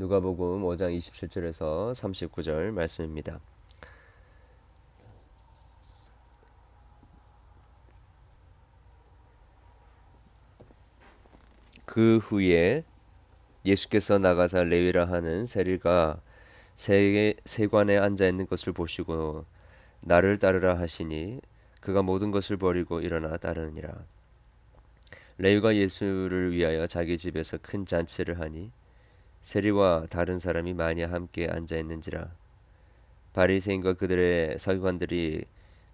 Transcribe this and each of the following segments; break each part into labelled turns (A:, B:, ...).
A: 누가복음 5장 27절에서 39절 말씀입니다. 그 후에 예수께서 나가사 레위라 하는 세리가 세, 세관에 앉아 있는 것을 보시고 나를 따르라 하시니 그가 모든 것을 버리고 일어나 따르니라. 레위가 예수를 위하여 자기 집에서 큰 잔치를 하니 세리와 다른 사람이 많이 함께 앉아 있는지라. 바리새인과 그들의 서기관들이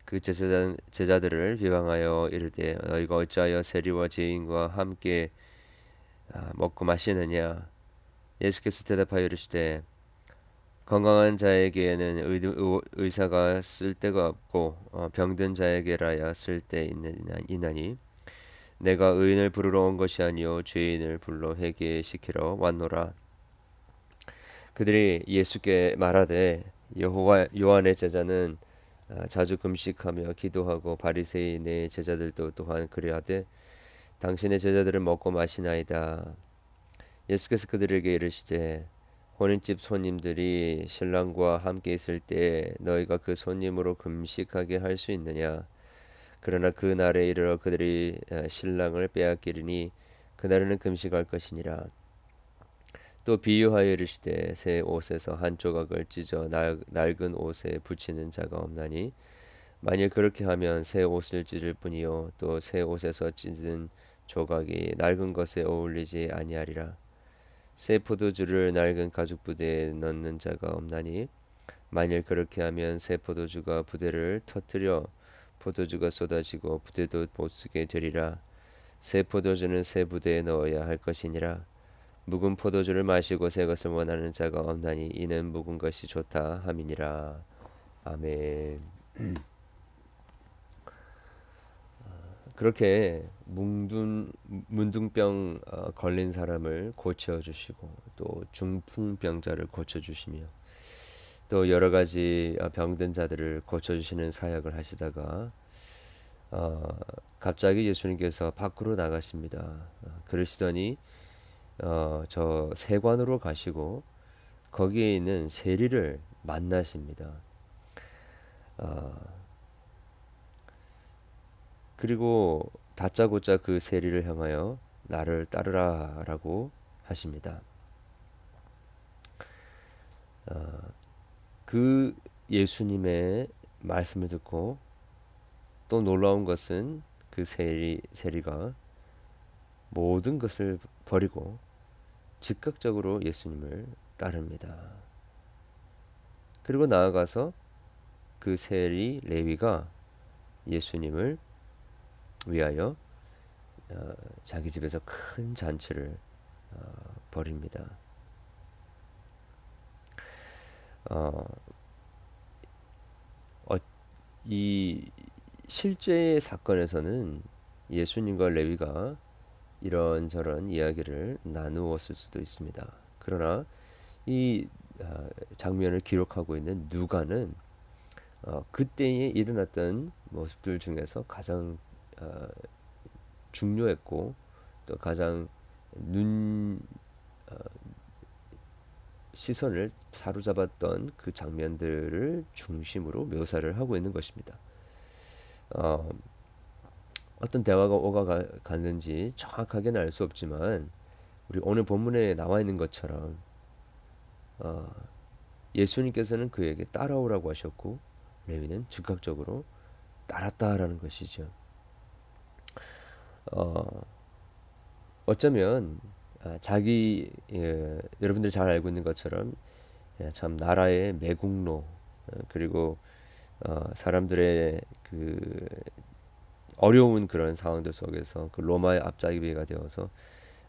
A: 그 제자, 제자들을 비방하여 이르되 너희가 어찌하여 세리와 죄인과 함께 아, 먹고 마시느냐? 예수께서 대답하여 이르시되 건강한 자에게는 의, 사가 쓸데가 없고 어, 병든 자에게라야 쓸데 있나니 내가 의인을 부르러 온 것이 아니요 죄인을 불러 회개시키러 왔노라 그들이 예수께 말하되 여호와 요한의 제자는 아, 자주 금식하며 기도하고 바리새인의 제자들도 또한 그리하되 당신의 제자들은 먹고 마시나이다. 예수께서 그들에게 이르시되 혼인집 손님들이 신랑과 함께 있을 때 너희가 그 손님으로 금식하게 할 수 있느냐? 그러나 그 날에 이르러 그들이 아, 신랑을 빼앗기리니 그날에는 금식할 것이니라. 또 비유하여 이르시되 새 옷에서 한 조각을 찢어 낡은 옷에 붙이는 자가 없나니 만일 그렇게 하면 새 옷을 찢을 뿐이요. 또 새 옷에서 찢은 조각이 낡은 것에 어울리지 아니하리라. 새 포도주를 낡은 가죽 부대에 넣는 자가 없나니 만일 그렇게 하면 새 포도주가 부대를 터뜨려 포도주가 쏟아지고 부대도 못 쓰게 되리라. 새 포도주는 새 부대에 넣어야 할 것이니라 묵은 포도주를 마시고 새 것을 원하는 자가 없나니 이는 묵은 것이 좋다 함이니라. 아멘. 그렇게 뭉둔 문둥병 어, 걸린 사람을 고쳐 주시고 또 중풍병자를 고쳐 주시며 또 여러 가지 어, 병든 자들을 고쳐 주시는 사역을 하시다가 어, 갑자기 예수님께서 밖으로 나가십니다. 어, 그러시더니 어, 저 세관으로 가시고 거기에 있는 세리를 만나십니다. 어, 그리고 다짜고짜 그 세리를 향하여 나를 따르라라고 하십니다. 어, 그 예수님의 말씀을 듣고 또 놀라운 것은 그 세리 세리가 모든 것을 버리고 즉각적으로 예수님을 따릅니다. 그리고 나아가서 그 세리 레위가 예수님을 위하여 어, 자기 집에서 큰 잔치를 어, 벌입니다. 어, 어, 이 실제의 사건에서는 예수님과 레위가 이런저런 이야기를 나누었을 수도 있습니다. 그러나 이 아, 장면을 기록하고 있는 누가는 어, 그때에 일어났던 모습들 중에서 가장 어, 중요했고 또 가장 눈 어, 시선을 사로잡았던 그 장면들을 중심으로 묘사를 하고 있는 것입니다. 어, 어떤 대화가 오가 갔는지 정확하게는 알 수 없지만 우리 오늘 본문에 나와 있는 것처럼 어, 예수님께서는 그에게 따라오라고 하셨고 레위는 즉각적으로 따랐다라는 것이죠. 어, 어쩌면 아, 자기 예, 여러분들이 잘 알고 있는 것처럼 예, 참 나라의 매국노 어, 그리고 어, 사람들의 그 어려운 그런 상황들 속에서 그 로마의 앞잡이가 되어서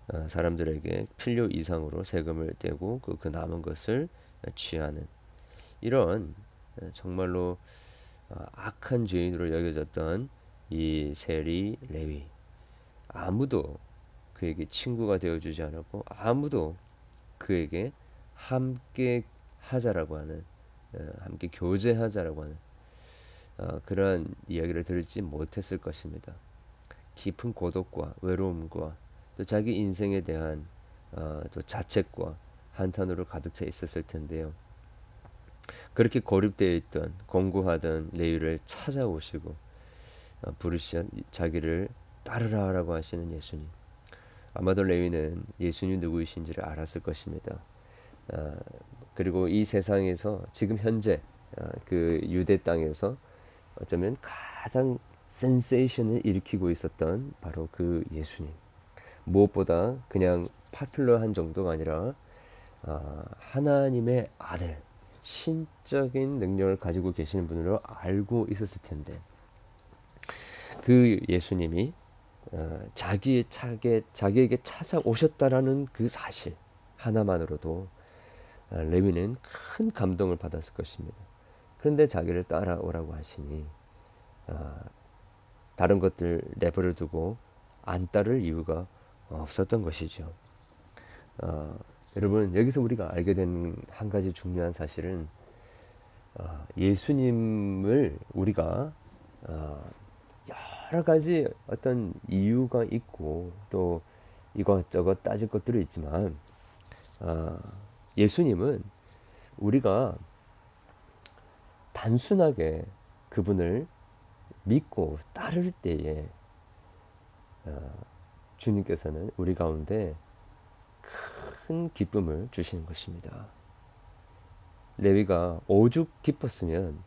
A: 어, 사람들에게 필요 이상으로 세금을 떼고 그, 그 남은 것을 취하는 이런 어, 정말로 어, 악한 죄인으로 여겨졌던 이 세리 레위. 아무도 그에게 친구가 되어주지 않았고 아무도 그에게 함께 하자라고 하는 함께 교제하자라고 하는 어, 그러한 이야기를 들지 못했을 것입니다. 깊은 고독과 외로움과 또 자기 인생에 대한 어, 또 자책과 한탄으로 가득 차 있었을 텐데요. 그렇게 고립되어 있던 공고하던 레위를 찾아오시고 어, 부르시 자기를 따르라라고 하시는 예수님. 아마도 레위는 예수님 누구이신지를 알았을 것입니다. 아, 그리고 이 세상에서 지금 현재 아, 그 유대 땅에서 어쩌면 가장 센세이션을 일으키고 있었던 바로 그 예수님. 무엇보다 그냥 파퓰러한 정도가 아니라 아, 하나님의 아들, 신적인 능력을 가지고 계시는 분으로 알고 있었을 텐데 그 예수님이 어, 자기 차게 자기에게 찾아오셨다라는 그 사실 하나만으로도 어, 레위는 큰 감동을 받았을 것입니다. 그런데 자기를 따라오라고 하시니 어, 다른 것들 내버려 두고 안 따를 이유가 없었던 것이죠. 어, 여러분 여기서 우리가 알게 된 한 가지 중요한 사실은 어, 예수님을 우리가 어, 여러 가지 어떤 이유가 있고 또 이것저것 따질 것들이 있지만 어, 예수님은 우리가 단순하게 그분을 믿고 따를 때에 어, 주님께서는 우리 가운데 큰 기쁨을 주시는 것입니다. 레위가 오죽 기뻤으면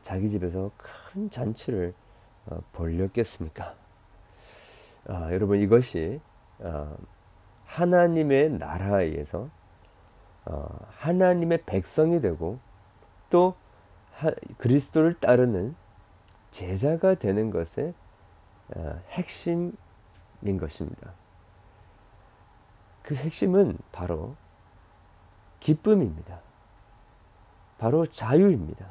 A: 자기 집에서 큰 잔치를 어, 벌렸겠습니까? 아, 여러분 이것이 어, 하나님의 나라에서 어, 하나님의 백성이 되고 또 하, 그리스도를 따르는 제자가 되는 것의 어, 핵심인 것입니다. 그 핵심은 바로 기쁨입니다. 바로 자유입니다.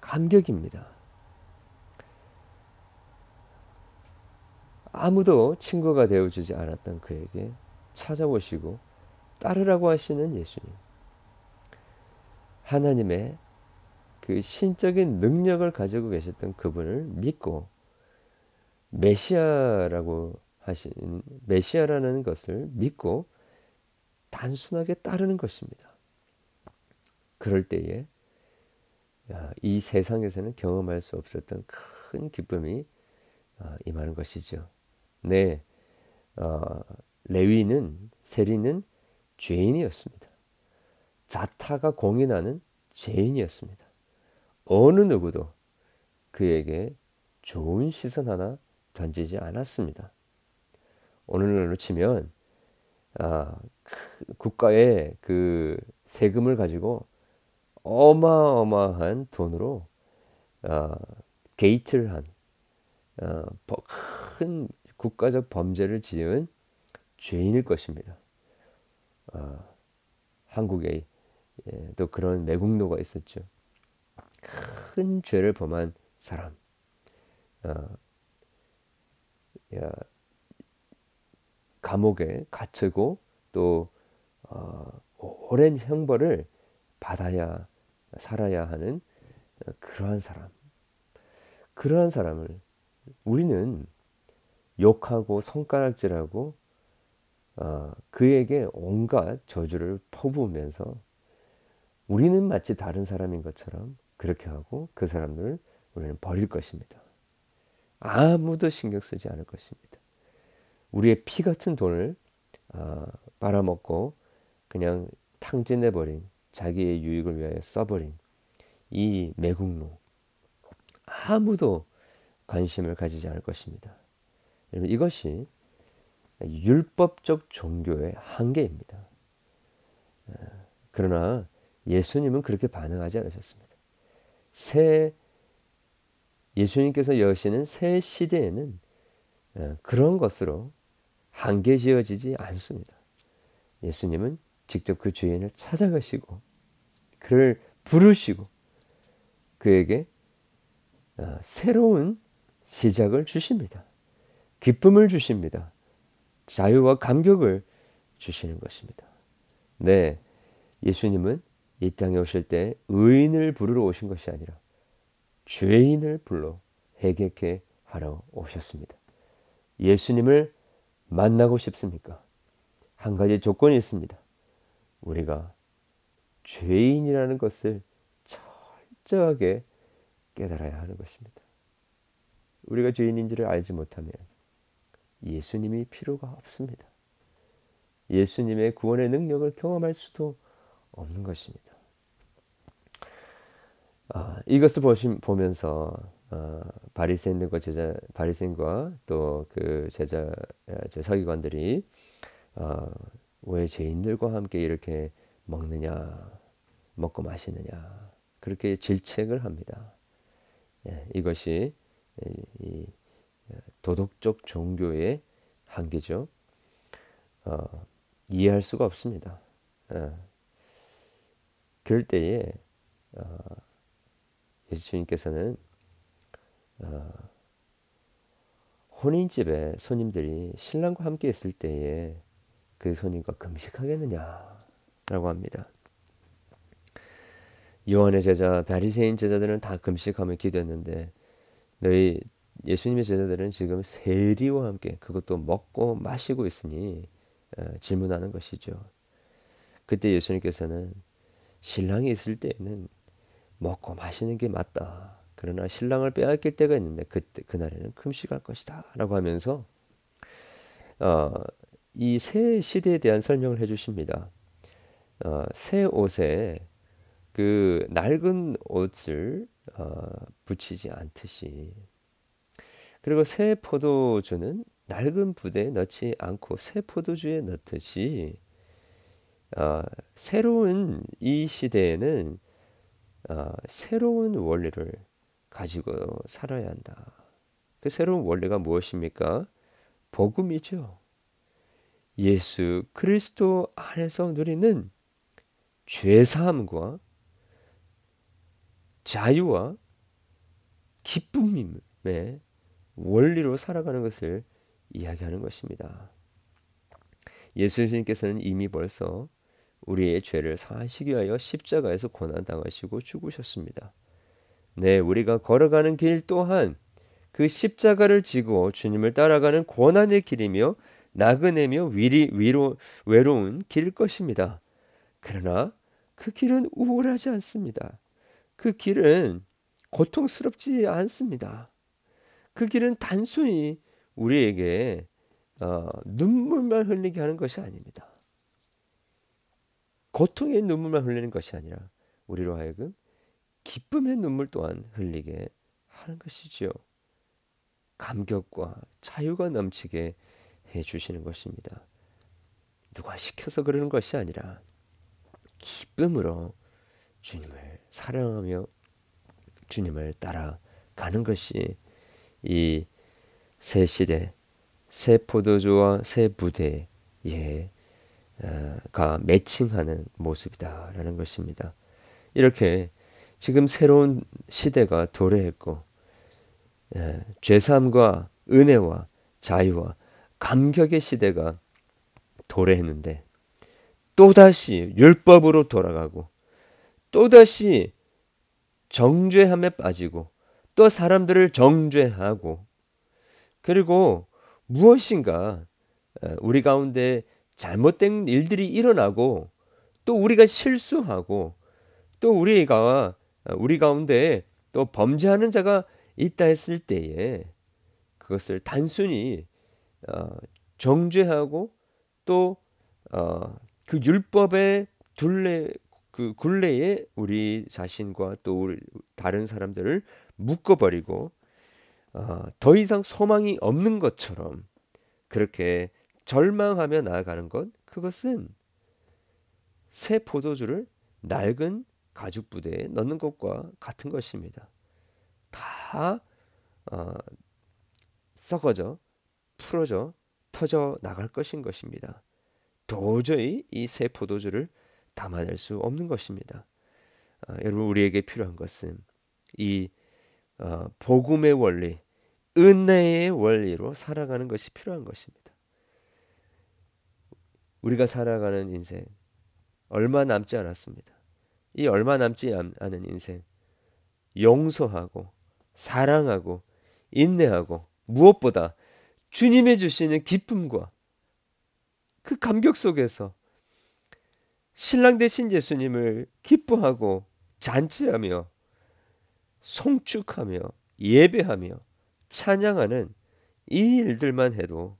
A: 감격입니다. 아무도 친구가 되어주지 않았던 그에게 찾아오시고 따르라고 하시는 예수님. 하나님의 그 신적인 능력을 가지고 계셨던 그분을 믿고 메시아라고 하신 메시아라는 것을 믿고 단순하게 따르는 것입니다. 그럴 때에 이 세상에서는 경험할 수 없었던 큰 기쁨이 아, 임하는 것이죠. 네, 어, 레위는 세리는 죄인이었습니다. 자타가 공인하는 죄인이었습니다. 어느 누구도 그에게 좋은 시선 하나 던지지 않았습니다. 오늘날로 치면 아, 국가의 그 세금을 가지고 어마어마한 돈으로 어, 게이트를 한 어, 큰 국가적 범죄를 지은 죄인일 것입니다. 어, 한국에 예, 또 그런 매국노가 있었죠. 큰 죄를 범한 사람. 어, 야, 감옥에 갇히고 또 어, 오랜 형벌을 받아야 살아야 하는 그러한 사람. 그러한 사람을 우리는 욕하고 손가락질하고 어, 그에게 온갖 저주를 퍼부으면서 우리는 마치 다른 사람인 것처럼 그렇게 하고 그 사람들을 우리는 버릴 것입니다. 아무도 신경 쓰지 않을 것입니다. 우리의 피 같은 돈을 어, 빨아먹고 그냥 탕진해버린 자기의 유익을 위하여 써버린 이 매국노 아무도 관심을 가지지 않을 것입니다. 여러분 이것이 율법적 종교의 한계입니다. 어, 그러나 예수님은 그렇게 반응하지 않으셨습니다. 새 예수님께서 여시는 새 시대에는 어, 그런 것으로 한계 지어지지 않습니다. 예수님은 직접 그 주인을 찾아가시고 그를 부르시고 그에게 어, 새로운 시작을 주십니다. 기쁨을 주십니다. 자유와 감격을 주시는 것입니다. 네, 예수님은 이 땅에 오실 때 의인을 부르러 오신 것이 아니라 죄인을 불러 회개케 하러 오셨습니다. 예수님을 만나고 싶습니까? 한 가지 조건이 있습니다. 우리가 죄인이라는 것을 철저하게 깨달아야 하는 것입니다. 우리가 죄인인지를 알지 못하면 예수님이 필요가 없습니다. 예수님의 구원의 능력을 경험할 수도 없는 것입니다. 아, 이것을 보시, 보면서 어, 바리새인들과 제자 바리새인과 또 그 제자 제 서기관들이 어, 왜 죄인들과 함께 이렇게 먹느냐 먹고 마시느냐 그렇게 질책을 합니다. 예, 이것이 이 도덕적 종교의 한계죠. 어, 이해할 수가 없습니다. 어, 그럴 때에 어, 예수님께서는 어, 혼인집에 손님들이 신랑과 함께 있을 때에 그 손님과 금식하겠느냐라고 합니다. 요한의 제자 바리새인 제자들은 다 금식하며 기도했는데 너희 예수님의 제자들은 지금 세리와 함께 그것도 먹고 마시고 있으니 어, 질문하는 것이죠. 그때 예수님께서는 신랑이 있을 때에는 먹고 마시는 게 맞다. 그러나 신랑을 빼앗길 때가 있는데 그때 그날에는 금식할 것이다라고 하면서 어, 이 새 시대에 대한 설명을 해주십니다. 어, 새 옷에 그 낡은 옷을 어, 붙이지 않듯이 그리고 새 포도주는 낡은 부대에 넣지 않고 새 포도주에 넣듯이 어, 새로운 이 시대에는 어, 새로운 원리를 가지고 살아야 한다. 그 새로운 원리가 무엇입니까? 복음이죠. 예수 그리스도 안에서 누리는 죄사함과 자유와 기쁨의 원리로 살아가는 것을 이야기하는 것입니다. 예수님께서는 이미 벌써 우리의 죄를 사하시기 위하여 십자가에서 고난 당하시고 죽으셨습니다. 네, 우리가 걸어가는 길 또한 그 십자가를 지고 주님을 따라가는 고난의 길이며 나그네며 위리, 위로, 외로운 길일 것입니다. 그러나 그 길은 우울하지 않습니다. 그 길은 고통스럽지 않습니다. 그 길은 단순히 우리에게 어, 눈물만 흘리게 하는 것이 아닙니다. 고통의 눈물만 흘리는 것이 아니라 우리로 하여금 기쁨의 눈물 또한 흘리게 하는 것이지요. 감격과 자유가 넘치게 해 주시는 것입니다. 누가 시켜서 그러는 것이 아니라 기쁨으로 주님을 사랑하며 주님을 따라가는 것이 이 새 시대, 새 포도주와 새 부대에 가 매칭하는 모습이다라는 것입니다. 이렇게 지금 새로운 시대가 도래했고 예, 죄사함과 은혜와 자유와 감격의 시대가 도래했는데 또다시 율법으로 돌아가고 또다시 정죄함에 빠지고 또 사람들을 정죄하고 그리고 무엇인가 우리 가운데 잘못된 일들이 일어나고 또 우리가 실수하고 또 우리가 우리 가운데 또 범죄하는 자가 있다 했을 때에 그것을 단순히 어, 정죄하고 또그 어, 율법의 둘레 그 굴레에 우리 자신과 또 우리 다른 사람들을 묶어버리고 어, 더 이상 소망이 없는 것처럼 그렇게 절망하며 나아가는 것 그것은 새 포도주를 낡은 가죽 부대에 넣는 것과 같은 것입니다. 다 어, 썩어져 풀어져 터져 나갈 것인 것입니다. 도저히 이 새 포도주를 담아낼 수 없는 것입니다. 어, 여러분 우리에게 필요한 것은 이 어, 복음의 원리, 은혜의 원리로 살아가는 것이 필요한 것입니다. 우리가 살아가는 인생 얼마 남지 않았습니다. 이 얼마 남지 않은 인생 용서하고 사랑하고 인내하고 무엇보다 주님의 주시는 기쁨과 그 감격 속에서 신랑 대신 예수님을 기뻐하고 잔치하며 송축하며 예배하며 찬양하는 이 일들만 해도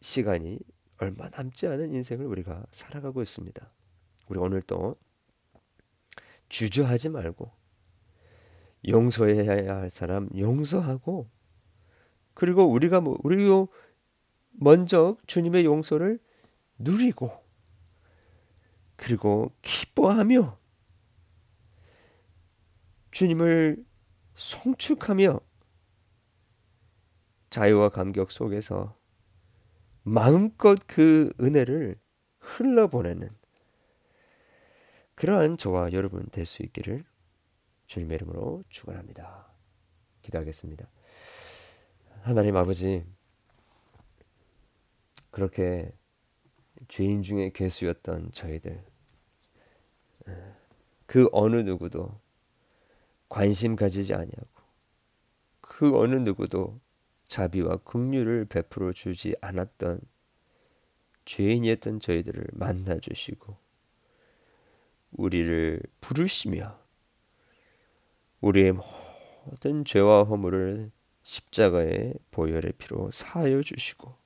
A: 시간이 얼마 남지 않은 인생을 우리가 살아가고 있습니다. 우리 오늘 또 주저하지 말고 용서해야 할 사람 용서하고 그리고 우리가 뭐 우리도 먼저 주님의 용서를 누리고 그리고 기뻐하며 주님을 송축하며 자유와 감격 속에서 마음껏 그 은혜를 흘러보내는 그러한 저와 여러분 될 수 있기를 주님의 이름으로 축원합니다. 기도하겠습니다. 하나님 아버지 그렇게 죄인 중에 괴수였던 저희들 그 어느 누구도 관심 가지지 아니하고 그 어느 누구도 자비와 긍휼을 베풀어 주지 않았던 죄인이었던 저희들을 만나 주시고 우리를 부르시며 우리의 모든 죄와 허물을 십자가의 보혈의 피로 사하여 주시고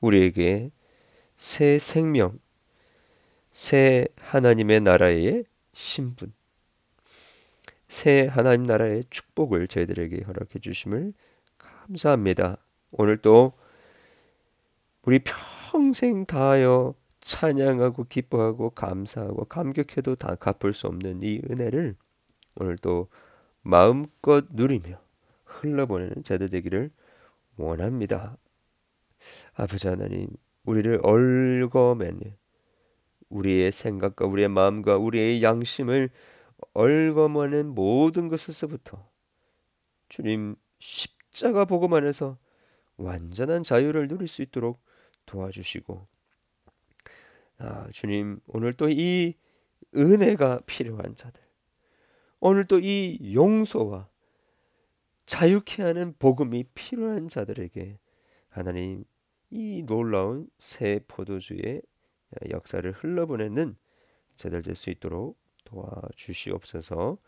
A: 우리에게 새 생명, 새 하나님의 나라의 신분, 새 하나님 나라의 축복을 저희들에게 허락해 주심을 감사합니다. 오늘 또 우리 평생 다하여 찬양하고 기뻐하고 감사하고 감격해도 다 갚을 수 없는 이 은혜를 오늘 또 마음껏 누리며 흘러보내는 자들 되기를 원합니다. 아버지 하나님, 우리를 얽어매는 우리의 생각과 우리의 마음과 우리의 양심을 얽어매는 모든 것에서부터 주님 십자가 복음 안에서 완전한 자유를 누릴 수 있도록 도와주시고 아, 주님 오늘 또 이 은혜가 필요한 자들 오늘 또 이 용서와 자유케 하는 복음이 필요한 자들에게 하나님 이 놀라운 새 포도주의 역사를 흘러보내는 제들 될 수 있도록 도와주시옵소서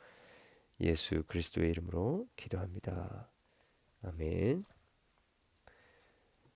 A: 예수 그리스도의 이름으로 기도합니다. 아멘.